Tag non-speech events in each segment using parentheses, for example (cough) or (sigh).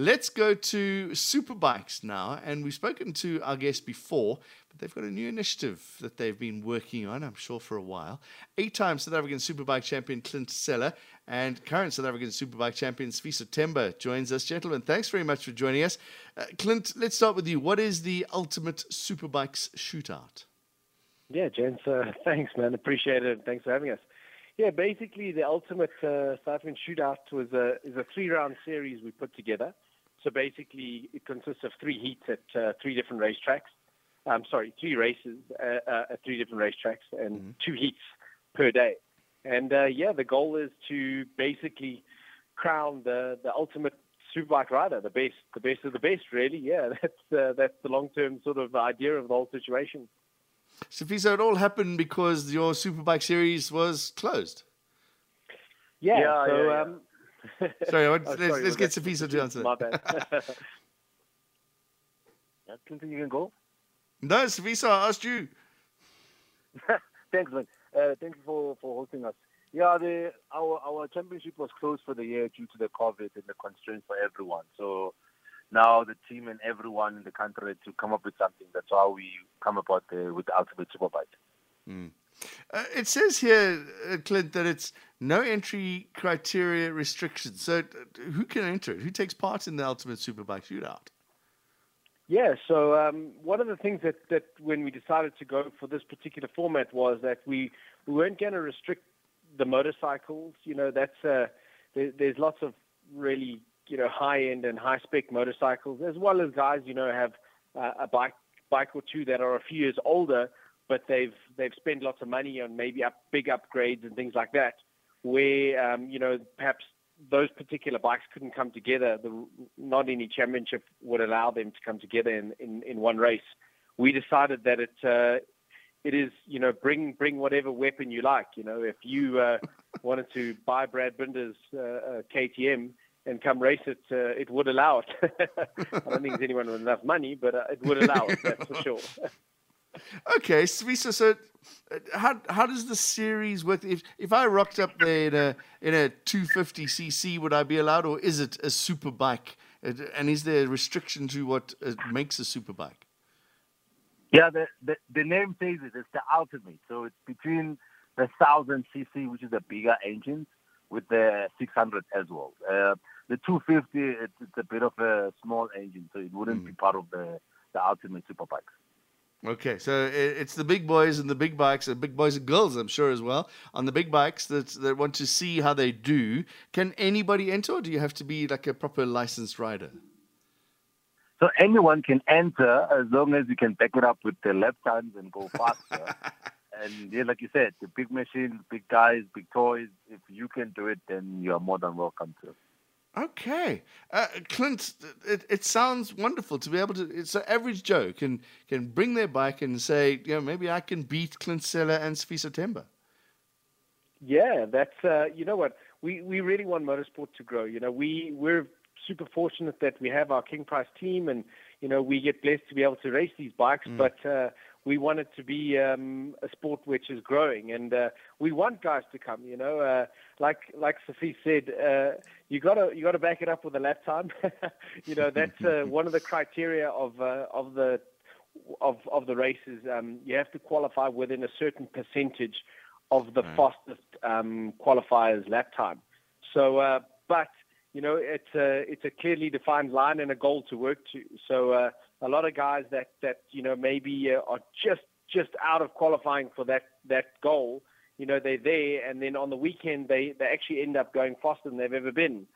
Let's go to Superbikes now. And we've spoken to our guest before, but they've got a new initiative that they've been working on, I'm sure, for a while. Eight time South African Superbike champion Clint Seller and current South African Superbike champion Sifiso Themba joins us. Gentlemen, thanks very much for joining us. Uh, Clint, let's start with you. What is the ultimate Superbikes shootout? Yeah, gents, uh, (laughs) thanks, man. Appreciate it. Thanks for having us. Yeah, basically, the ultimate uh, South African shootout was a is a three round series we put together. So basically, it consists of three heats at uh, three different racetracks. I'm sorry, three races uh, uh, at three different racetracks and mm-hmm. two heats per day. And uh, yeah, the goal is to basically crown the the ultimate superbike rider, the best, the best of the best. Really, yeah, (laughs) that's uh, that's the long term sort of idea of the whole situation. Sifiso, it all happened because your Superbike series was closed. Yeah. yeah so, yeah, um, sorry, (laughs) oh, let's, sorry, let's get Sifiso to answer. My bad. Clinton, you can go. No, Sifiso, I asked you. (laughs) thanks, man. Uh, thank you for, for hosting us. Yeah, the, our our championship was closed for the year due to the COVID and the constraints for everyone. So now the team and everyone in the country to come up with something. That's how we come about the, with the Ultimate Superbike. Mm. Uh, it says here, uh, Clint, that it's no entry criteria restrictions. So, uh, who can enter it? Who takes part in the Ultimate Superbike Shootout? Yeah, so um, one of the things that, that when we decided to go for this particular format was that we, we weren't going to restrict the motorcycles. You know, that's uh, there, there's lots of really you know, high end and high spec motorcycles, as well as guys, you know, have uh, a bike bike or two that are a few years older, but they've they've spent lots of money on maybe up big upgrades and things like that, where um, you know perhaps those particular bikes couldn't come together. The, not any championship would allow them to come together in, in, in one race. We decided that it uh, it is you know bring bring whatever weapon you like. You know if you uh, (laughs) wanted to buy Brad Binder's uh, uh KTM and come race it, uh, it would allow it. (laughs) I don't think there's anyone with enough money, but uh, it would allow it, that's for (laughs) sure. Okay, Sifiso, so uh, how how does the series work? If if I rocked up there in a in a 250 cc, would I be allowed, or is it a super bike? And is there a restriction to what uh, makes a super bike? Yeah, the, the, the name says it. It's the ultimate. So it's between the 1000 cc, which is a bigger engine, with the 600 as well. Uh, the 250, it's, it's, a bit of a small engine, so it wouldn't mm. be part of the, the ultimate superbikes. Okay, so it's the big boys and the big bikes, and big boys and girls, I'm sure as well, on the big bikes that that want to see how they do. Can anybody enter, or do you have to be like a proper licensed rider? So anyone can enter as long as you can back it up with the left hands and go faster. (laughs) and yeah, like you said, the big machines, big guys, big toys. If you can do it, then you are more than welcome to. Okay, uh, Clint, it, it sounds wonderful to be able to. It's an average Joe can can bring their bike and say, you know, maybe I can beat Clint Seller and Sifiso Themba. Yeah, that's uh, you know what we we really want motorsport to grow. You know, we we're super fortunate that we have our King Price team, and you know we get blessed to be able to race these bikes. Mm. But uh, we want it to be um, a sport which is growing, and uh, we want guys to come. You know, uh, like like Sophie said, uh, you gotta you gotta back it up with a lap time. (laughs) you know, that's uh, (laughs) one of the criteria of uh, of the of of the races. Um, you have to qualify within a certain percentage of the fastest um, qualifiers lap time. So, uh, but you know, it's a it's a clearly defined line and a goal to work to. So uh, a lot of guys that that you know maybe uh, are just just out of qualifying for that that goal. You know, they're there, and then on the weekend they they actually end up going faster than they've ever been.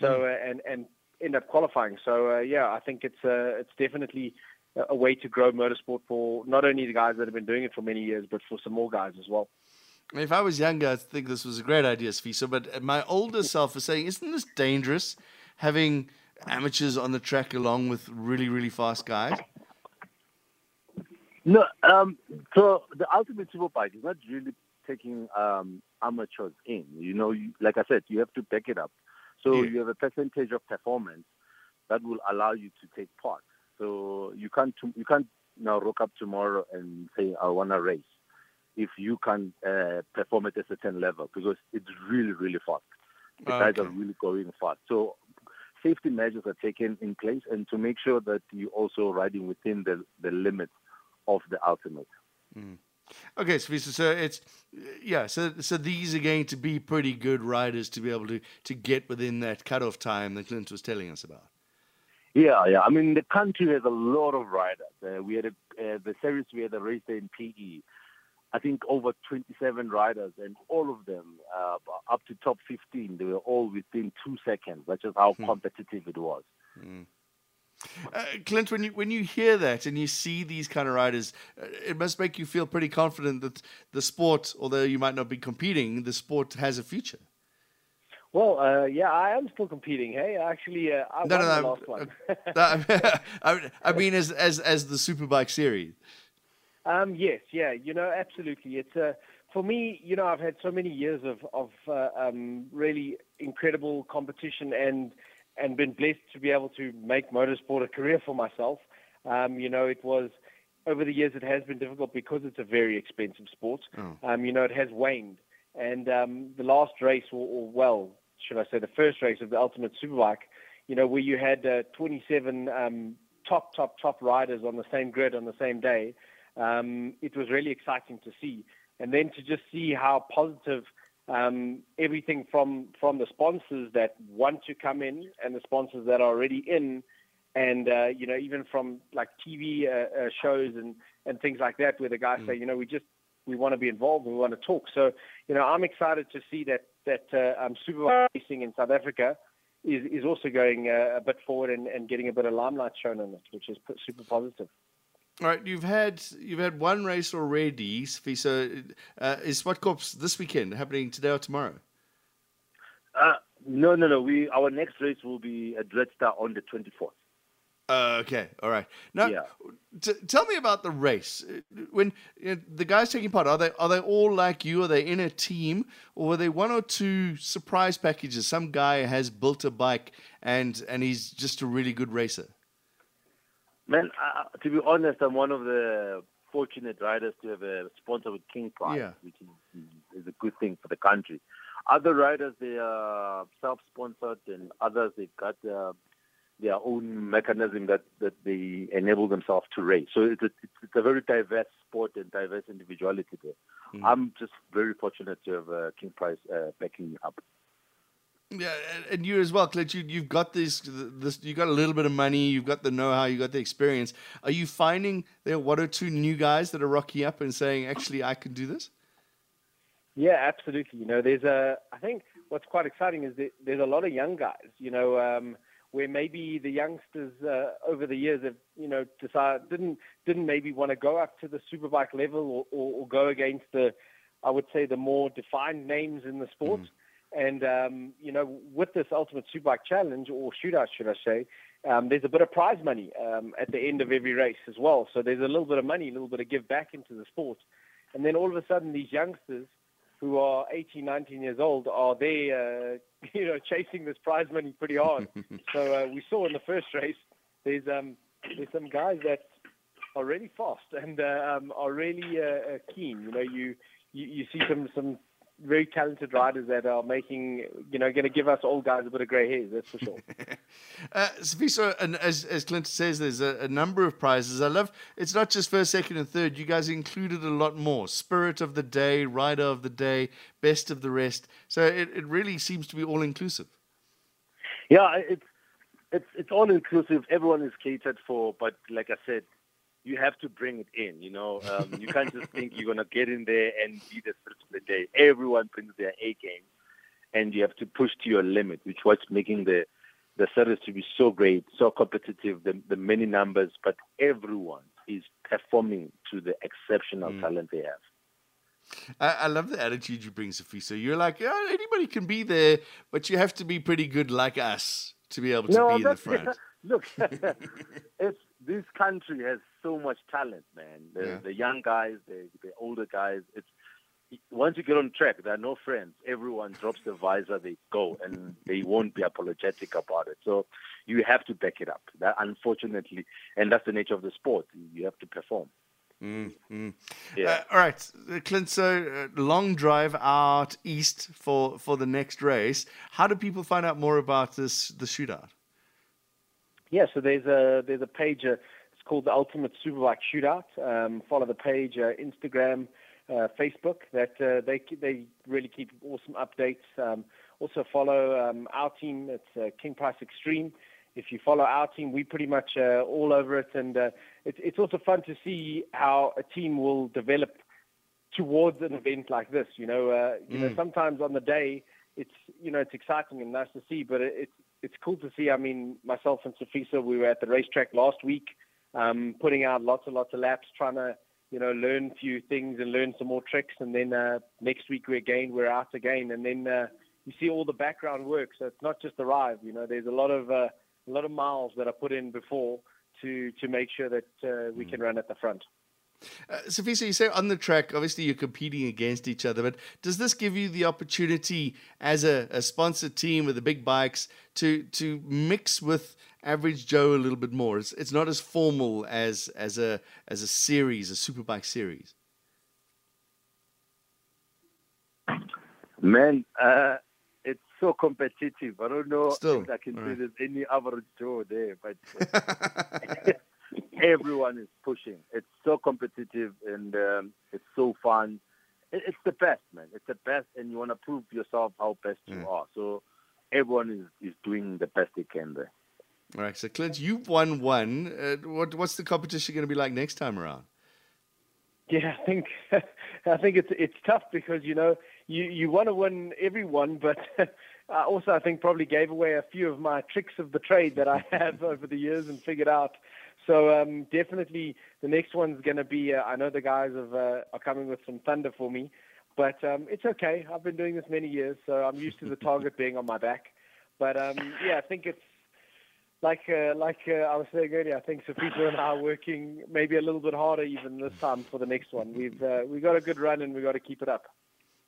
So mm. uh, and and end up qualifying. So uh, yeah, I think it's uh, it's definitely a way to grow motorsport for not only the guys that have been doing it for many years, but for some more guys as well. If I was younger, I'd think this was a great idea, Sifiso. But my older self is saying, isn't this dangerous having amateurs on the track along with really, really fast guys? No. Um, so the ultimate superbike is not really taking um, amateurs in. You know, you, like I said, you have to back it up. So yeah. you have a percentage of performance that will allow you to take part. So you can't you can't now rock up tomorrow and say I want to race if you can uh, perform at a certain level because it's really, really fast. The okay. guys are really going fast. So safety measures are taken in place and to make sure that you're also riding within the, the limits of the ultimate. Mm. Okay, so, so it's yeah, so so these are going to be pretty good riders to be able to to get within that cutoff time that Clint was telling us about. Yeah, yeah. I mean, the country has a lot of riders. Uh, we had a, uh, the series we had a race there in PE. I think over 27 riders, and all of them uh, up to top 15, they were all within two seconds. That's just how hmm. competitive it was. Hmm. Uh, Clint, when you when you hear that and you see these kind of riders, uh, it must make you feel pretty confident that the sport, although you might not be competing, the sport has a future. Well, uh, yeah, I am still competing. Hey, actually, uh, I no, won no, the last one. (laughs) (laughs) I, I mean, as as as the Superbike series. Um, yes, yeah, you know, absolutely. It's uh, for me, you know, I've had so many years of of uh, um, really incredible competition and and been blessed to be able to make motorsport a career for myself. Um, you know, it was over the years it has been difficult because it's a very expensive sport. Oh. Um, you know, it has waned, and um, the last race, or, or, well, should I say, the first race of the Ultimate Superbike, you know, where you had uh, 27 um, top, top, top riders on the same grid on the same day um, it was really exciting to see. And then to just see how positive um, everything from from the sponsors that want to come in and the sponsors that are already in, and uh, you know even from like TV uh, uh, shows and and things like that, where the guys mm. say, you know, we just we want to be involved we want to talk. So you know, I'm excited to see that that uh, um, super racing in South Africa is is also going uh, a bit forward and, and getting a bit of limelight shown on it, which is super positive. All right, you've had you've had one race already, So, Uh, is Zwartkops this weekend happening today or tomorrow? Uh, no, no, no. We our next race will be at Red Star on the twenty fourth. Uh, okay, all right. Now, yeah. t- tell me about the race. When you know, the guys taking part, are they are they all like you? Are they in a team, or are they one or two surprise packages? Some guy has built a bike and and he's just a really good racer. Man, uh, to be honest, I'm one of the fortunate riders to have a sponsor with King Price, yeah. which is, is a good thing for the country. Other riders, they are self-sponsored, and others they've got uh, their own mechanism that, that they enable themselves to race. So it's a, it's a very diverse sport and diverse individuality there. Mm. I'm just very fortunate to have uh, King Price uh, backing me up. Yeah, and you as well, Clint. You you've got this this you got a little bit of money, you've got the know-how, You've got the experience. Are you finding there are one or two new guys that are rocking up and saying, "Actually, I can do this"? Yeah, absolutely. You know, there's a. I think what's quite exciting is that there's a lot of young guys. You know, um, where maybe the youngsters uh, over the years have you know decided didn't didn't maybe want to go up to the superbike level or, or, or go against the, I would say, the more defined names in the sport. Mm. And, um, you know, with this Ultimate Superbike Challenge, or shootout, should I say, um, there's a bit of prize money um, at the end of every race as well. So there's a little bit of money, a little bit of give back into the sport. And then all of a sudden, these youngsters who are 18, 19 years old are there, uh, (laughs) you know, chasing this prize money pretty hard. (laughs) so uh, we saw in the first race, there's um, there's some guys that are really fast and uh, um, are really uh, uh, keen. You know, you, you you see some some very talented riders that are making, you know, going to give us old guys a bit of grey hairs. That's for sure. (laughs) uh, Sifiso, and as as Clint says, there's a, a, number of prizes. I love. It's not just first, second, and third. You guys included a lot more. Spirit of the day, rider of the day, best of the rest. So it, it really seems to be all inclusive. Yeah, it's it's it's all inclusive. Everyone is catered for, but like I said, you have to bring it in. You know, um, you can't just think you're gonna get in there and be the spirit of the day. Everyone brings their A game, and you have to push to your limit, which was making the the service to be so great, so competitive, the, the many numbers, but everyone is performing to the exceptional mm. talent they have. I, I, love the attitude you bring, Sophie. So you're like, yeah, anybody can be there, but you have to be pretty good like us to be able to no, be in the (laughs) front. Look, (laughs) it's this country has so much talent, man. The, yeah. the young guys, the, the older guys. It's once you get on track, there are no friends. Everyone drops the visor, they go, and they won't be apologetic about it. So you have to back it up. That unfortunately, and that's the nature of the sport. You have to perform. Mm-hmm. Yeah. Uh, all right, Clint. So uh, long drive out east for for the next race. How do people find out more about this the shootout? Yeah, so there's a there's a page. Uh, it's called the Ultimate Superbike Shootout. Um, follow the page, uh, Instagram, uh, Facebook. That uh, they they really keep awesome updates. Um, also follow um, our team. It's uh, King Price Extreme. If you follow our team, we pretty much uh, all over it, and uh, it's it's also fun to see how a team will develop towards an event like this. You know, uh, you mm. know, sometimes on the day, it's you know, it's exciting and nice to see, but it, it's it's cool to see. I mean, myself and Sifiso, we were at the racetrack last week, um, putting out lots and lots of laps, trying to you know learn a few things and learn some more tricks, and then uh, next week we're again we're out again, and then uh, you see all the background work. So it's not just the ride. You know, there's a lot of uh, a lot of miles that are put in before to to make sure that uh, we mm. can run at the front. Uh, Sifiso, you say on the track, obviously you're competing against each other, but does this give you the opportunity as a, a sponsored team with the big bikes to to mix with average Joe a little bit more? It's, it's not as formal as as a as a series, a superbike series. Man, uh, it's so competitive. I don't know Still, if I can say right. there's any average Joe there, but (laughs) everyone is pushing. It's so competitive and um, it's so fun. It, it's the best, man. It's the best, and you want to prove yourself how best you mm. are. So everyone is, is doing the best they can there. All right, so Clint, you've won one. Uh, what, what's the competition going to be like next time around? Yeah, I think (laughs) I think it's it's tough because you know you you want to win everyone, but (laughs) also I think probably gave away a few of my tricks of the trade that I (laughs) have over the years and figured out so um, definitely the next one's going to be. Uh, I know the guys have, uh, are coming with some thunder for me, but um, it's okay. I've been doing this many years, so I'm used to the target being on my back. But um, yeah, I think it's like uh, like uh, I was saying earlier. I think Sifiso and I are working maybe a little bit harder even this time for the next one. We've uh, we got a good run and we got to keep it up.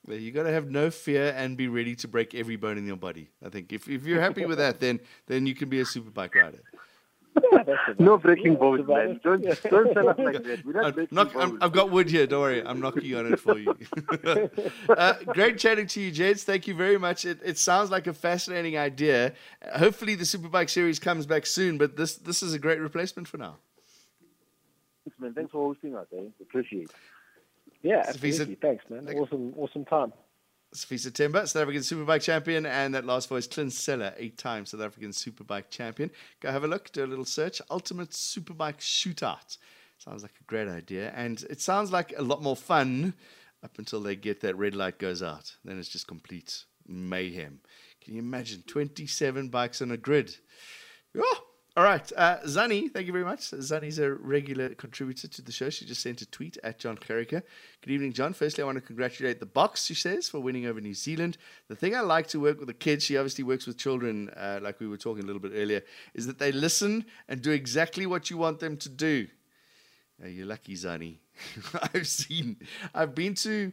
You got to have no fear and be ready to break every bone in your body. I think if if you're happy with that, then then you can be a superbike rider no breaking bones, man. Don't, don't tell us like that. We're not knock, i have got wood here. Don't worry. I'm knocking on it for you. (laughs) uh, great chatting to you, Jeds. Thank you very much. It, it sounds like a fascinating idea. Uh, hopefully, the Superbike series comes back soon, but this this is a great replacement for now. Thanks, man. Thanks for hosting us. Eh? Appreciate it. Yeah, absolutely. Thanks, man. Awesome, awesome time. Sifiso Themba, South African Superbike champion, and that last voice, Clint Seller, eight time South African Superbike champion. Go have a look, do a little search. Ultimate Superbike Shootout. Sounds like a great idea. And it sounds like a lot more fun up until they get that red light goes out. Then it's just complete mayhem. Can you imagine 27 bikes on a grid? Oh, all right. Uh, Zani, thank you very much. Zani's a regular contributor to the show. She just sent a tweet at John Gericke. Good evening, John. Firstly, I want to congratulate the Boks, she says, for winning over New Zealand. The thing I like to work with the kids, she obviously works with children, uh, like we were talking a little bit earlier, is that they listen and do exactly what you want them to do. Uh, you're lucky, Zani. (laughs) I've seen, I've been to,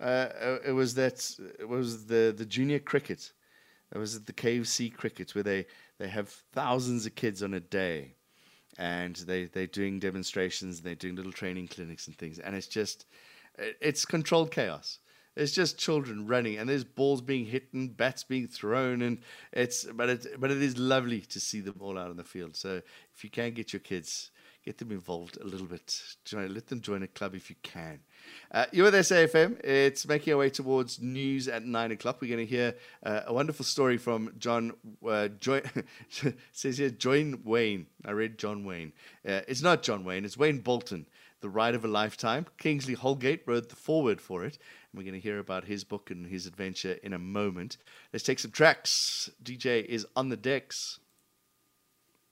uh, uh, it was that, it was the, the junior cricket. It was at the KFC cricket where they they have thousands of kids on a day, and they they're doing demonstrations, and they're doing little training clinics and things, and it's just it's controlled chaos. It's just children running, and there's balls being hit and bats being thrown, and it's but it but it is lovely to see them all out in the field. So if you can get your kids get them involved a little bit. Join, let them join a club if you can. Uh, you're with SAFM. It's making our way towards news at nine o'clock. We're going to hear uh, a wonderful story from John. Uh, (laughs) says here, John Wayne. I read John Wayne. Uh, it's not John Wayne. It's Wayne Bolton. The Ride of a Lifetime. Kingsley Holgate wrote the foreword for it. And we're going to hear about his book and his adventure in a moment. Let's take some tracks. DJ is on the decks.